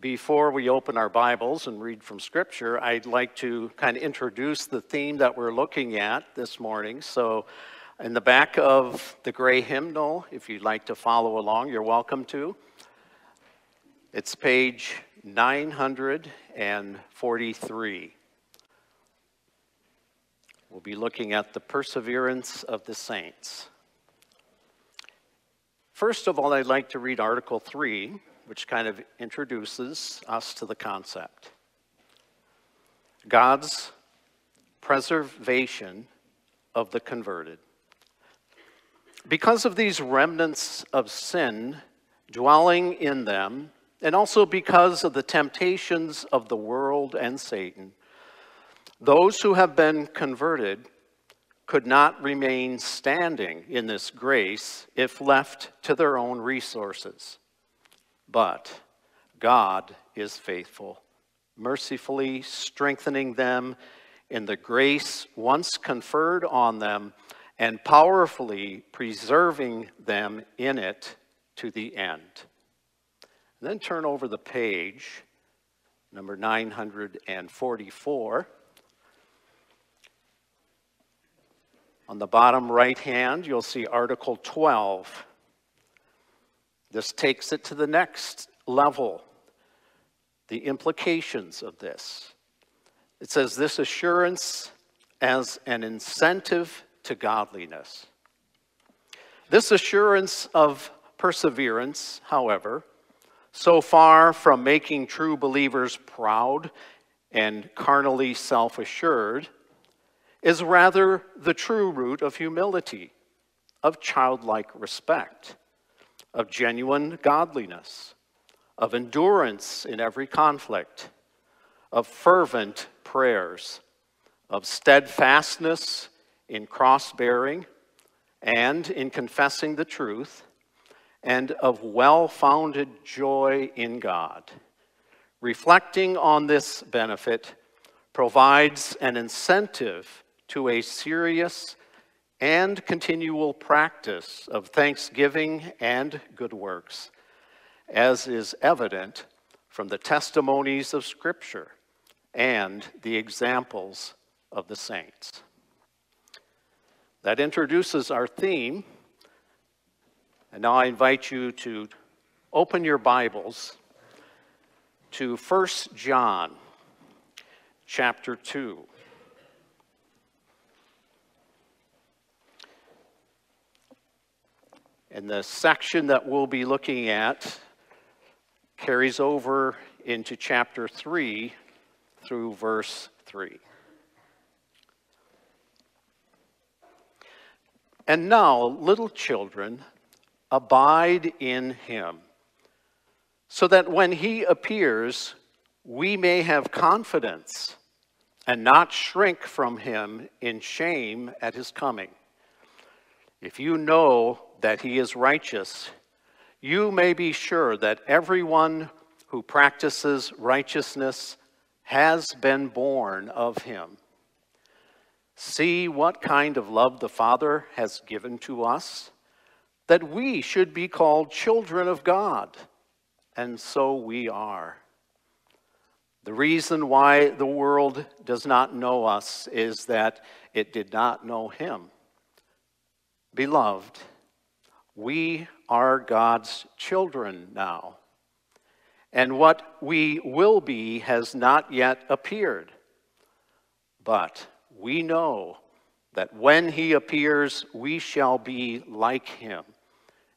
Before we open our Bibles and read from Scripture, I'd like to kind of introduce the theme that we're looking at this morning. So, in the back of the gray hymnal, if you'd like to follow along, you're welcome to. It's page 943. We'll be looking at the perseverance of the saints. First of all, I'd like to read Article 3, which kind of introduces us to the concept. God's preservation of the converted. Because of these remnants of sin dwelling in them, and also because of the temptations of the world and Satan, those who have been converted could not remain standing in this grace if left to their own resources. But God is faithful, mercifully strengthening them in the grace once conferred on them and powerfully preserving them in it to the end. And then turn over the page, number 944. On the bottom right hand, you'll see Article 12. This takes it to the next level. The implications of this. It says, This assurance as an incentive to godliness. This assurance of perseverance, however, so far from making true believers proud and carnally self assured, is rather the true root of humility, of childlike respect, of genuine godliness, of endurance in every conflict, of fervent prayers, of steadfastness in cross bearing and in confessing the truth, and of well founded joy in God. Reflecting on this benefit provides an incentive to a serious and continual practice of thanksgiving and good works, as is evident from the testimonies of Scripture and the examples of the saints. That introduces our theme. And now I invite you to open your Bibles to 1 John chapter 2. And the section that we'll be looking at carries over into chapter 3 through verse 3. And now, little children, abide in him, so that when he appears, we may have confidence and not shrink from him in shame at his coming. If you know that he is righteous, you may be sure that everyone who practices righteousness has been born of him. See what kind of love the Father has given to us, that we should be called children of God, and so we are. The reason why the world does not know us is that it did not know him. Beloved, we are God's children now. And what we will be has not yet appeared. But we know that when he appears, we shall be like him,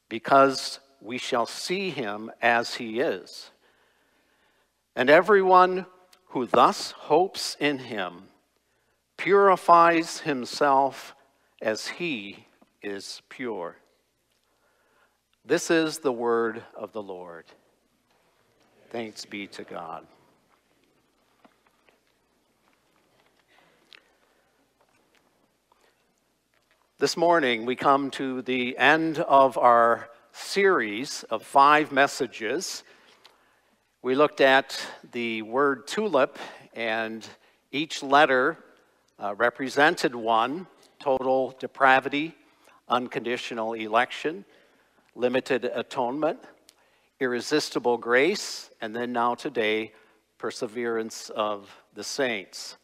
because we shall see him as he is. And everyone who thus hopes in him purifies himself as he is pure. This is the word of the Lord. Thanks be to God. This morning, we come to the end of our series of five messages. We looked at the word tulip, and each letter uh, represented one total depravity, unconditional election, limited atonement, irresistible grace, and then now today, perseverance of the saints.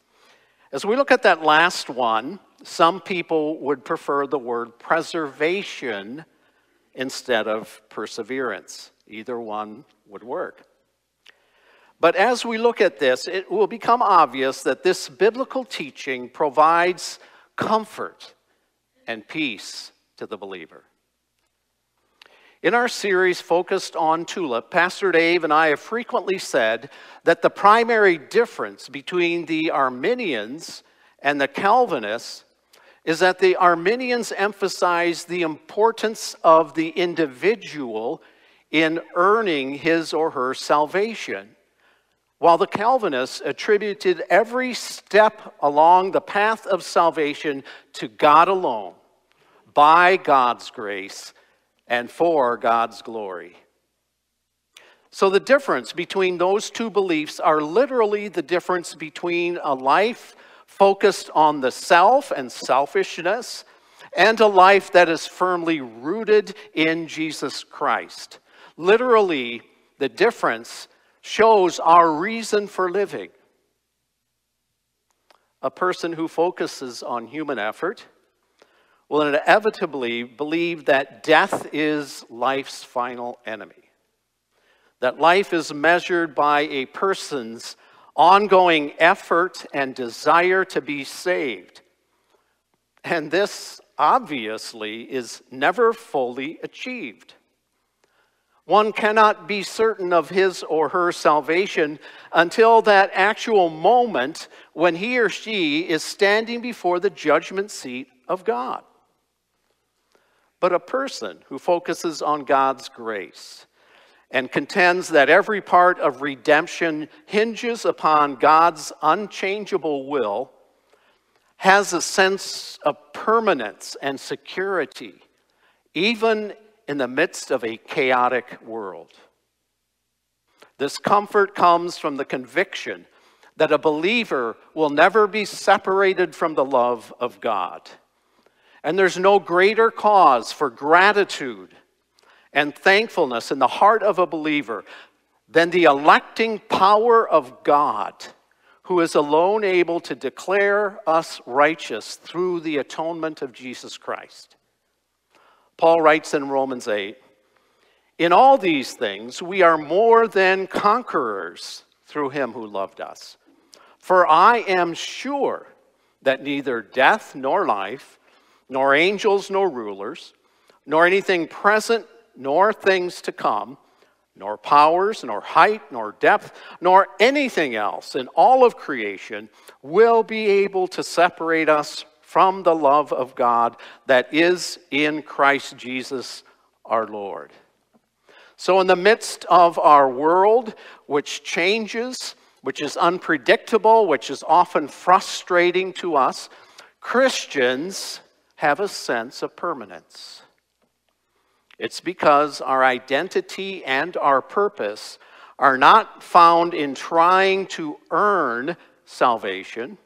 As we look at that last one, some people would prefer the word preservation instead of perseverance. Either one would work. But as we look at this, it will become obvious that this biblical teaching provides comfort and peace to the believer. In our series focused on tulip, Pastor Dave and I have frequently said that the primary difference between the Arminians and the Calvinists is that the Arminians emphasize the importance of the individual in earning his or her salvation, while the Calvinists attributed every step along the path of salvation to God alone, by God's grace and for God's glory. So, the difference between those two beliefs are literally the difference between a life focused on the self and selfishness and a life that is firmly rooted in Jesus Christ. Literally, the difference shows our reason for living. A person who focuses on human effort will inevitably believe that death is life's final enemy. That life is measured by a person's ongoing effort and desire to be saved. And this obviously is never fully achieved. One cannot be certain of his or her salvation until that actual moment when he or she is standing before the judgment seat of God but a person who focuses on God's grace and contends that every part of redemption hinges upon God's unchangeable will has a sense of permanence and security, even in the midst of a chaotic world. This comfort comes from the conviction that a believer will never be separated from the love of God. And there's no greater cause for gratitude and thankfulness in the heart of a believer than the electing power of God, who is alone able to declare us righteous through the atonement of Jesus Christ. Paul writes in Romans 8 In all these things, we are more than conquerors through him who loved us. For I am sure that neither death nor life, nor angels, nor rulers, nor anything present, nor things to come, nor powers, nor height, nor depth, nor anything else in all of creation will be able to separate us from the love of God that is in Christ Jesus our Lord. So, in the midst of our world, which changes, which is unpredictable, which is often frustrating to us, Christians have a sense of permanence. It's because our identity and our purpose are not found in trying to earn salvation,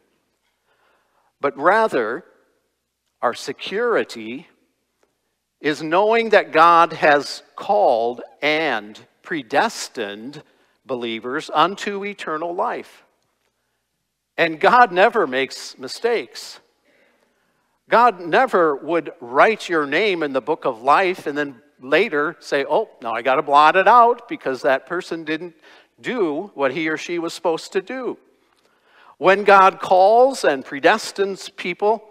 but rather our security is knowing that God has called and predestined believers unto eternal life. And God never makes mistakes. God never would write your name in the book of life and then later say, oh, now I got to blot it out because that person didn't do what he or she was supposed to do. When God calls and predestines people,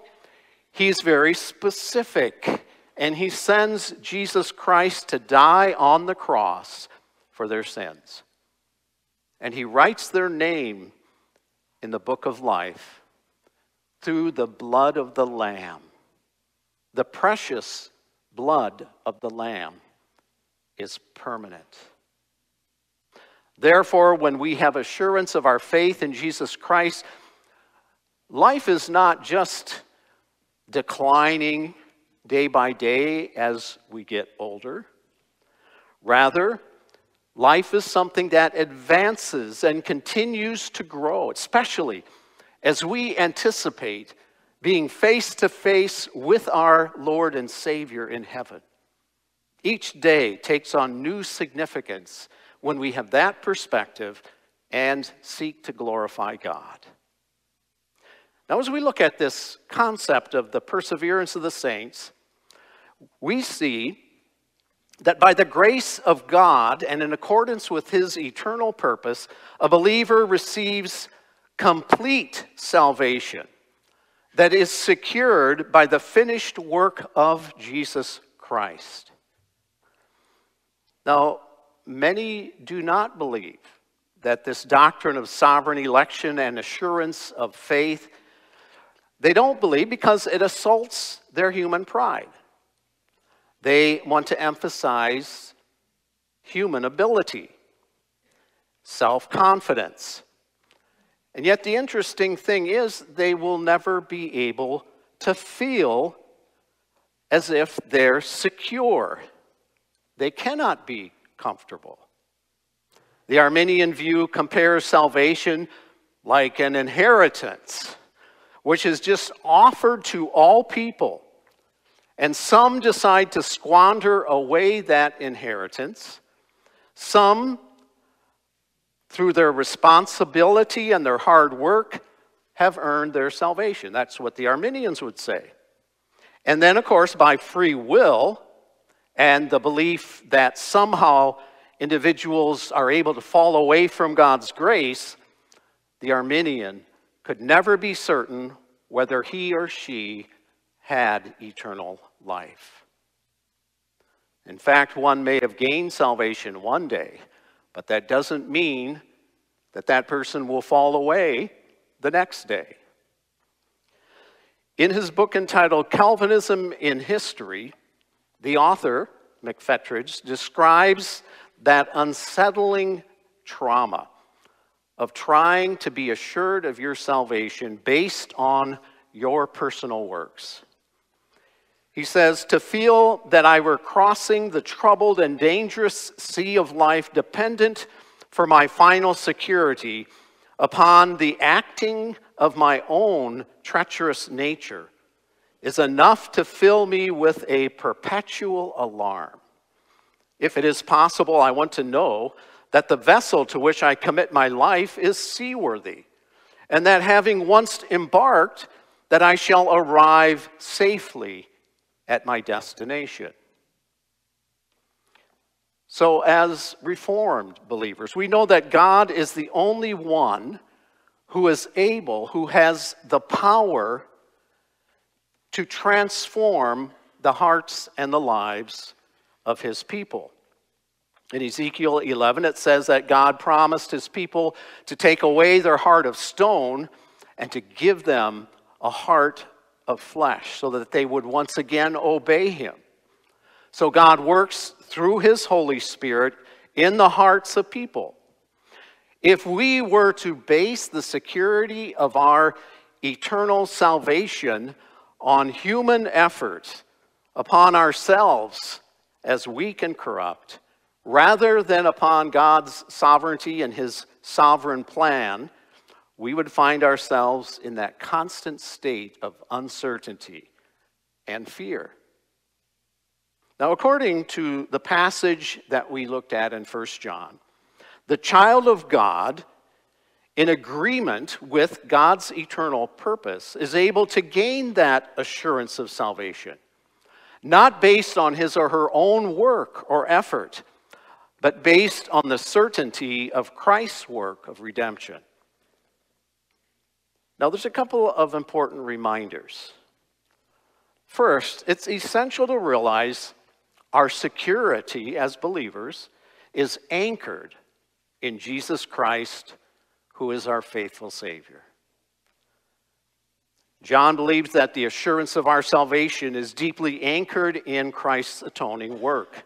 he's very specific and he sends Jesus Christ to die on the cross for their sins. And he writes their name in the book of life through the blood of the Lamb. The precious blood of the Lamb is permanent. Therefore, when we have assurance of our faith in Jesus Christ, life is not just declining day by day as we get older. Rather, life is something that advances and continues to grow, especially as we anticipate being face to face with our Lord and Savior in heaven. Each day takes on new significance when we have that perspective and seek to glorify God. Now, as we look at this concept of the perseverance of the saints, we see that by the grace of God and in accordance with his eternal purpose, a believer receives complete salvation that is secured by the finished work of Jesus Christ. Now, many do not believe that this doctrine of sovereign election and assurance of faith, they don't believe because it assaults their human pride. They want to emphasize human ability, self confidence. And yet, the interesting thing is, they will never be able to feel as if they're secure. They cannot be comfortable. The Arminian view compares salvation like an inheritance, which is just offered to all people. And some decide to squander away that inheritance. Some, through their responsibility and their hard work, have earned their salvation. That's what the Arminians would say. And then, of course, by free will, and the belief that somehow individuals are able to fall away from God's grace, the Arminian could never be certain whether he or she had eternal life. In fact, one may have gained salvation one day, but that doesn't mean that that person will fall away the next day. In his book entitled Calvinism in History, the author, McFetridge, describes that unsettling trauma of trying to be assured of your salvation based on your personal works. He says, To feel that I were crossing the troubled and dangerous sea of life dependent for my final security upon the acting of my own treacherous nature is enough to fill me with a perpetual alarm. If it is possible, I want to know that the vessel to which I commit my life is seaworthy, and that having once embarked, that I shall arrive safely at my destination. So, as Reformed believers, we know that God is the only one who is able, who has the power to transform the hearts and the lives of his people. In Ezekiel 11, it says that God promised his people to take away their heart of stone and to give them a heart of flesh so that they would once again obey him. So God works through his Holy Spirit in the hearts of people. If we were to base the security of our eternal salvation on human effort, upon ourselves as weak and corrupt, rather than upon God's sovereignty and his sovereign plan, we would find ourselves in that constant state of uncertainty and fear. Now, according to the passage that we looked at in 1 John, the child of God in agreement with God's eternal purpose, is able to gain that assurance of salvation, not based on his or her own work or effort, but based on the certainty of Christ's work of redemption. Now, there's a couple of important reminders. First, it's essential to realize our security as believers is anchored in Jesus Christ who is our faithful Savior. John believes that the assurance of our salvation is deeply anchored in Christ's atoning work.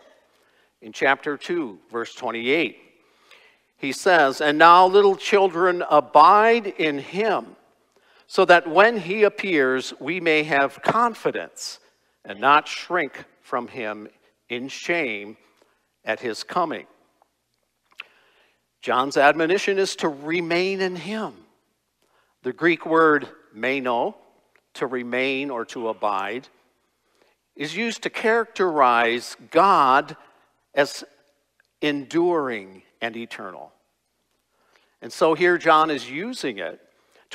In chapter 2, verse 28, he says, And now, little children, abide in him, so that when he appears, we may have confidence and not shrink from him in shame at his coming. John's admonition is to remain in him. The Greek word meno, to remain or to abide, is used to characterize God as enduring and eternal. And so here John is using it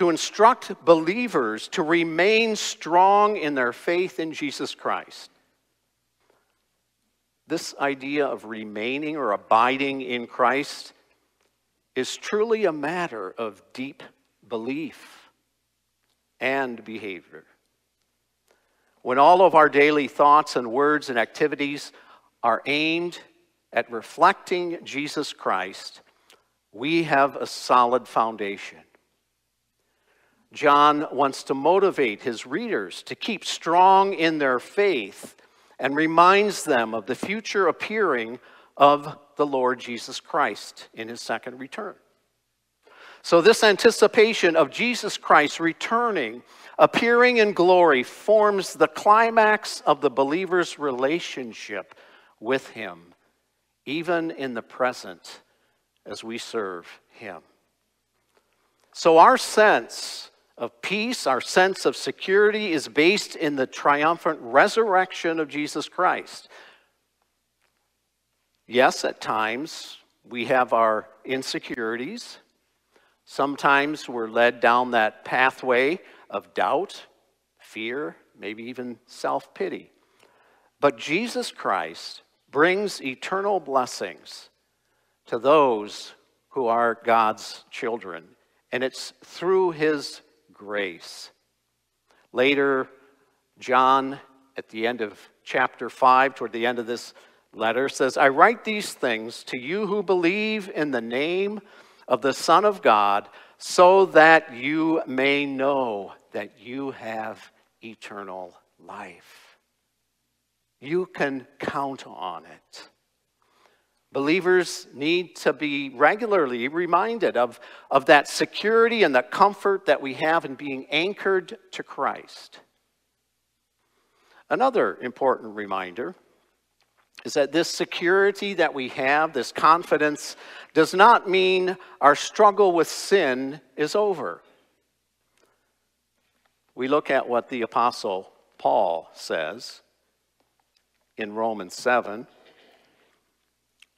to instruct believers to remain strong in their faith in Jesus Christ. This idea of remaining or abiding in Christ is truly a matter of deep belief and behavior. When all of our daily thoughts and words and activities are aimed at reflecting Jesus Christ, we have a solid foundation. John wants to motivate his readers to keep strong in their faith and reminds them of the future appearing of the Lord Jesus Christ in his second return. So, this anticipation of Jesus Christ returning, appearing in glory, forms the climax of the believer's relationship with him, even in the present as we serve him. So, our sense of peace, our sense of security is based in the triumphant resurrection of Jesus Christ. Yes, at times we have our insecurities. Sometimes we're led down that pathway of doubt, fear, maybe even self pity. But Jesus Christ brings eternal blessings to those who are God's children, and it's through his grace. Later, John, at the end of chapter 5, toward the end of this letter, says, I write these things to you who believe in the name of the Son of God, so that you may know that you have eternal life. You can count on it. Believers need to be regularly reminded of, of that security and the comfort that we have in being anchored to Christ. Another important reminder is that this security that we have, this confidence, does not mean our struggle with sin is over. We look at what the Apostle Paul says in Romans 7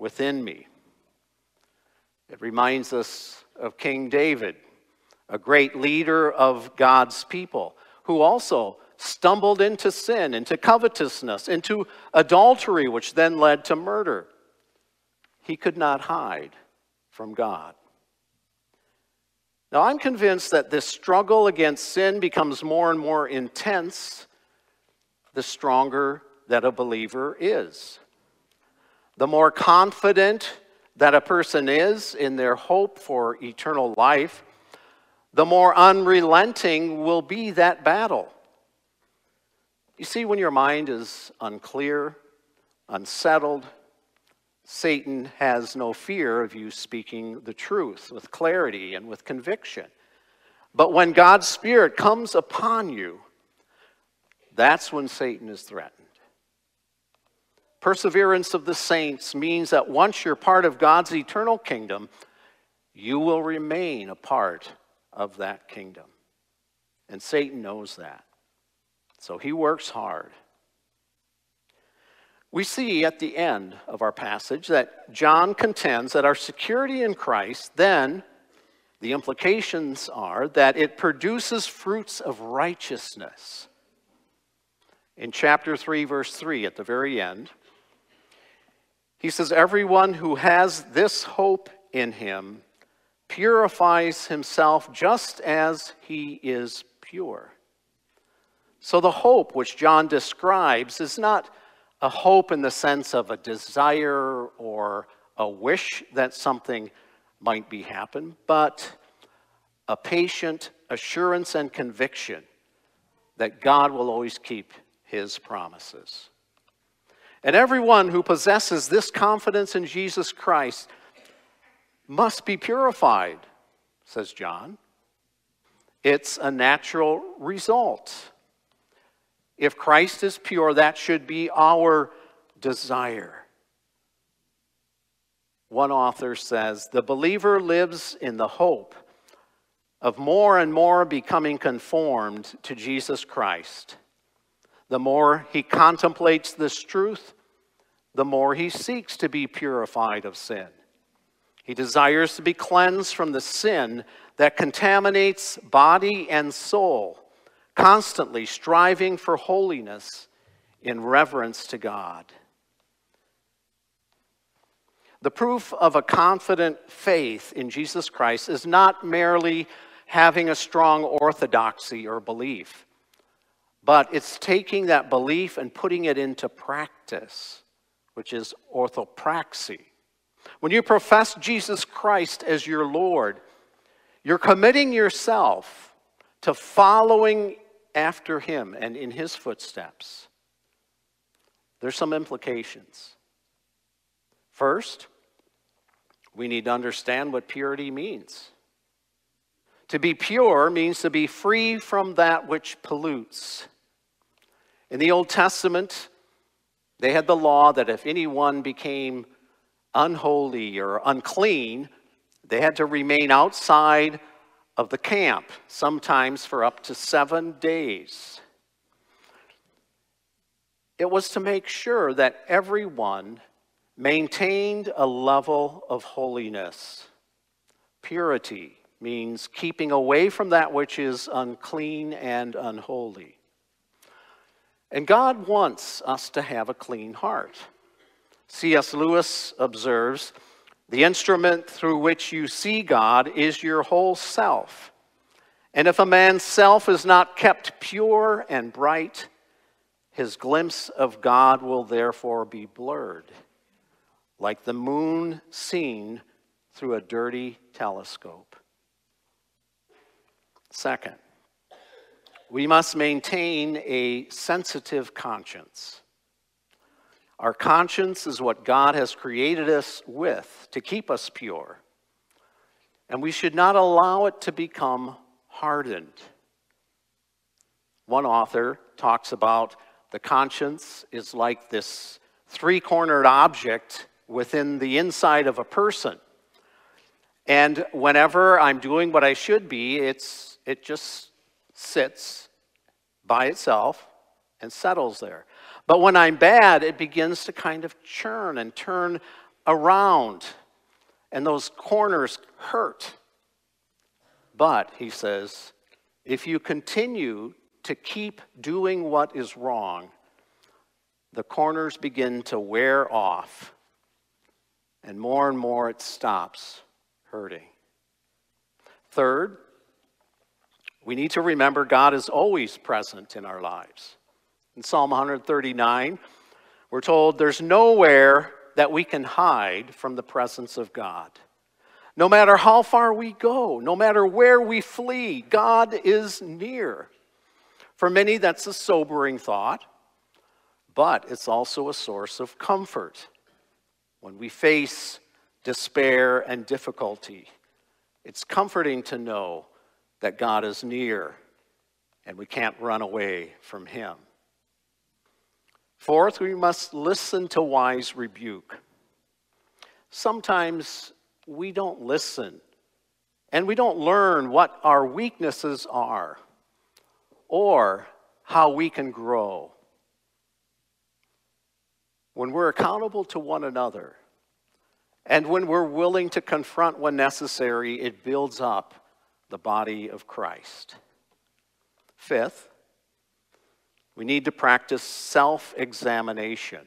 within me. It reminds us of King David, a great leader of God's people, who also stumbled into sin, into covetousness, into adultery, which then led to murder. He could not hide from God. Now, I'm convinced that this struggle against sin becomes more and more intense the stronger that a believer is. The more confident that a person is in their hope for eternal life, the more unrelenting will be that battle. You see, when your mind is unclear, unsettled, Satan has no fear of you speaking the truth with clarity and with conviction. But when God's Spirit comes upon you, that's when Satan is threatened. Perseverance of the saints means that once you're part of God's eternal kingdom, you will remain a part of that kingdom. And Satan knows that. So he works hard. We see at the end of our passage that John contends that our security in Christ, then the implications are that it produces fruits of righteousness. In chapter 3, verse 3, at the very end, he says, Everyone who has this hope in him purifies himself just as he is pure. So the hope which John describes is not a hope in the sense of a desire or a wish that something might be happen, but a patient assurance and conviction that God will always keep his promises. And everyone who possesses this confidence in Jesus Christ must be purified, says John. It's a natural result. If Christ is pure, that should be our desire. One author says the believer lives in the hope of more and more becoming conformed to Jesus Christ. The more he contemplates this truth, the more he seeks to be purified of sin. He desires to be cleansed from the sin that contaminates body and soul, constantly striving for holiness in reverence to God. The proof of a confident faith in Jesus Christ is not merely having a strong orthodoxy or belief, but it's taking that belief and putting it into practice, which is orthopraxy. When you profess Jesus Christ as your Lord, you're committing yourself to following after him and in his footsteps. There's some implications. First, we need to understand what purity means. To be pure means to be free from that which pollutes. In the Old Testament, they had the law that if anyone became unholy or unclean, they had to remain outside of the camp, sometimes for up to seven days. It was to make sure that everyone maintained a level of holiness. Purity means keeping away from that which is unclean and unholy. And God wants us to have a clean heart. C.S. Lewis observes the instrument through which you see God is your whole self. And if a man's self is not kept pure and bright, his glimpse of God will therefore be blurred, like the moon seen through a dirty telescope. Second, we must maintain a sensitive conscience. Our conscience is what God has created us with to keep us pure. And we should not allow it to become hardened. One author talks about the conscience is like this three cornered object within the inside of a person. And whenever I'm doing what I should be, it's, it just sits by itself and settles there. But when I'm bad, it begins to kind of churn and turn around, and those corners hurt. But, he says, if you continue to keep doing what is wrong, the corners begin to wear off, and more and more it stops hurting. Third, we need to remember God is always present in our lives. In Psalm 139, we're told there's nowhere that we can hide from the presence of God. No matter how far we go, no matter where we flee, God is near. For many, that's a sobering thought, but it's also a source of comfort. When we face despair and difficulty, it's comforting to know that God is near and we can't run away from Him. Fourth, we must listen to wise rebuke. Sometimes we don't listen and we don't learn what our weaknesses are or how we can grow. When we're accountable to one another and when we're willing to confront when necessary, it builds up the body of Christ. Fifth, we need to practice self examination.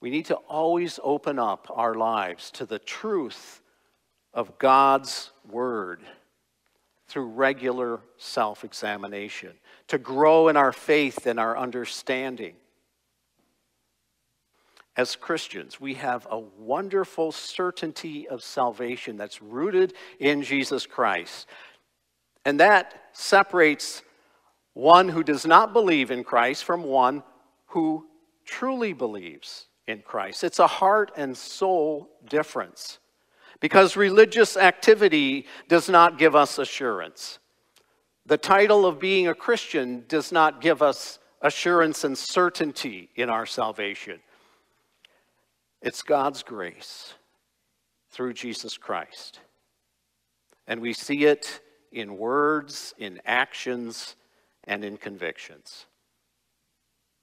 We need to always open up our lives to the truth of God's Word through regular self examination, to grow in our faith and our understanding. As Christians, we have a wonderful certainty of salvation that's rooted in Jesus Christ. And that separates one who does not believe in Christ from one who truly believes in Christ. It's a heart and soul difference because religious activity does not give us assurance. The title of being a Christian does not give us assurance and certainty in our salvation. It's God's grace through Jesus Christ. And we see it in words, in actions, and in convictions.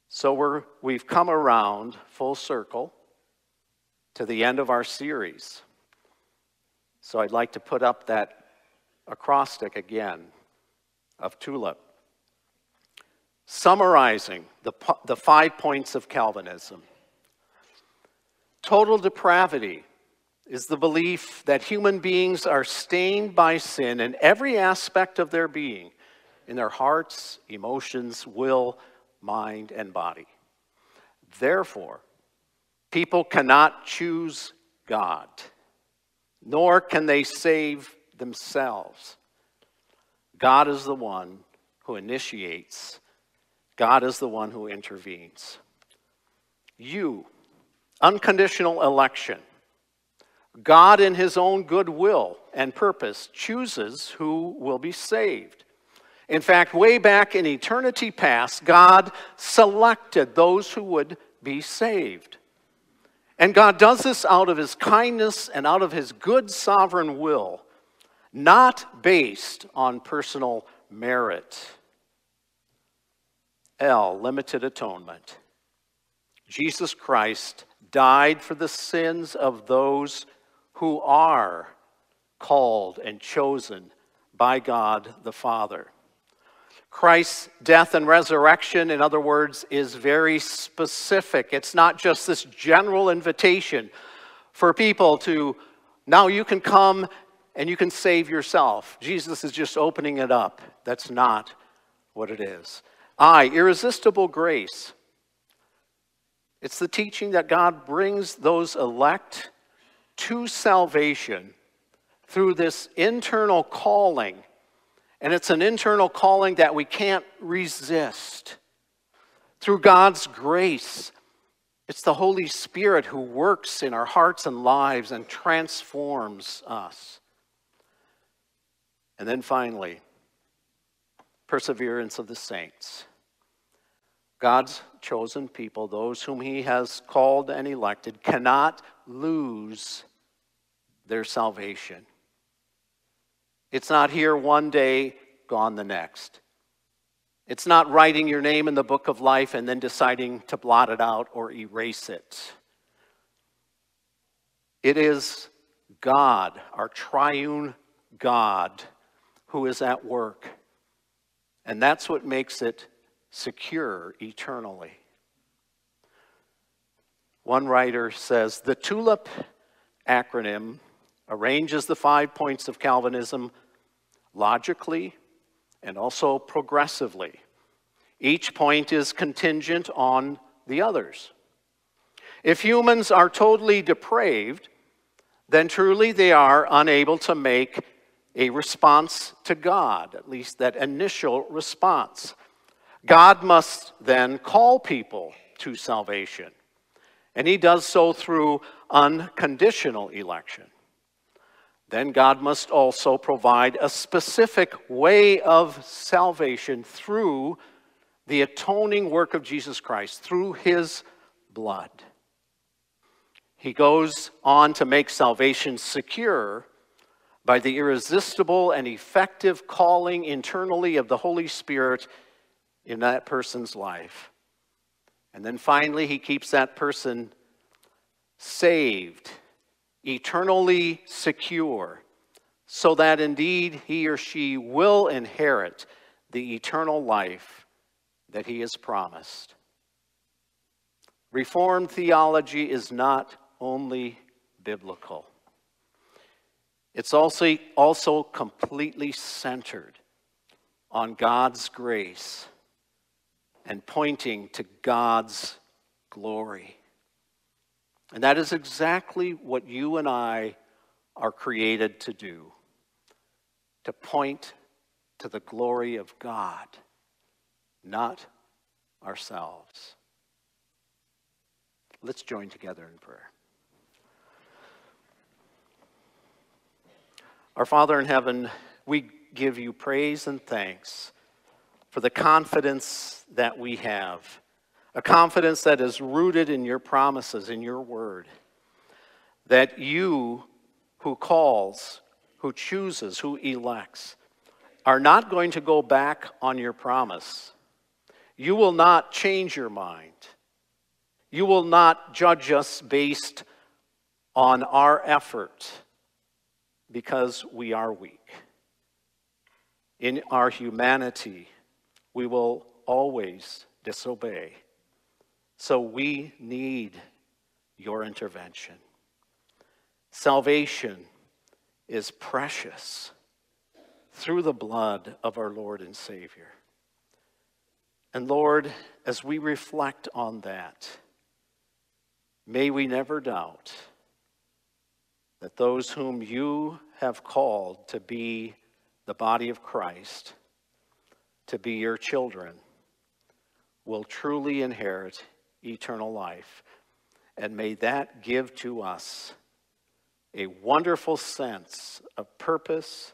So we're, we've come around full circle to the end of our series. So I'd like to put up that acrostic again of TULIP, summarizing the, the five points of Calvinism. Total depravity is the belief that human beings are stained by sin in every aspect of their being, in their hearts, emotions, will, mind, and body. Therefore, people cannot choose God, nor can they save themselves. God is the one who initiates, God is the one who intervenes. U, unconditional election. God, in his own goodwill and purpose, chooses who will be saved. In fact, way back in eternity past, God selected those who would be saved. And God does this out of his kindness and out of his good sovereign will, not based on personal merit. L, limited atonement. Jesus Christ died for the sins of those who are called and chosen by God the Father. Christ's death and resurrection, in other words, is very specific. It's not just this general invitation for people to, now you can come and you can save yourself. Jesus is just opening it up. That's not what it is. I, irresistible grace. It's the teaching that God brings those elect to salvation through this internal calling. And it's an internal calling that we can't resist. Through God's grace, it's the Holy Spirit who works in our hearts and lives and transforms us. And then finally, perseverance of the saints. God's chosen people, those whom he has called and elected, cannot lose their salvation. It's not here one day, gone the next. It's not writing your name in the book of life and then deciding to blot it out or erase it. It is God, our triune God, who is at work. And that's what makes it secure eternally. One writer says the TULIP acronym arranges the five points of Calvinism logically and also progressively. Each point is contingent on the others. If humans are totally depraved, then truly they are unable to make a response to God, at least that initial response. God must then call people to salvation. And he does so through unconditional election. Then God must also provide a specific way of salvation through the atoning work of Jesus Christ, through his blood. He goes on to make salvation secure by the irresistible and effective calling internally of the Holy Spirit in that person's life. And then finally, he keeps that person saved, eternally secure, so that indeed he or she will inherit the eternal life that he has promised. Reformed theology is not only biblical, it's also, also completely centered on God's grace and pointing to God's glory. And that is exactly what you and I are created to do to point to the glory of God, not ourselves. Let's join together in prayer. Our Father in heaven, we give you praise and thanks for the confidence that we have, a confidence that is rooted in your promises, in your word, that you who calls, who chooses, who elects, are not going to go back on your promise. You will not change your mind. You will not judge us based on our effort because we are weak. In our humanity, we will always disobey. So we need your intervention. Salvation is precious through the blood of our Lord and Savior. And Lord, as we reflect on that, may we never doubt that those whom you have called to be the body of Christ, to be your children, will truly inherit eternal life. And may that give to us a wonderful sense of purpose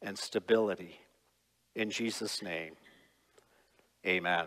and stability. In Jesus' name, amen.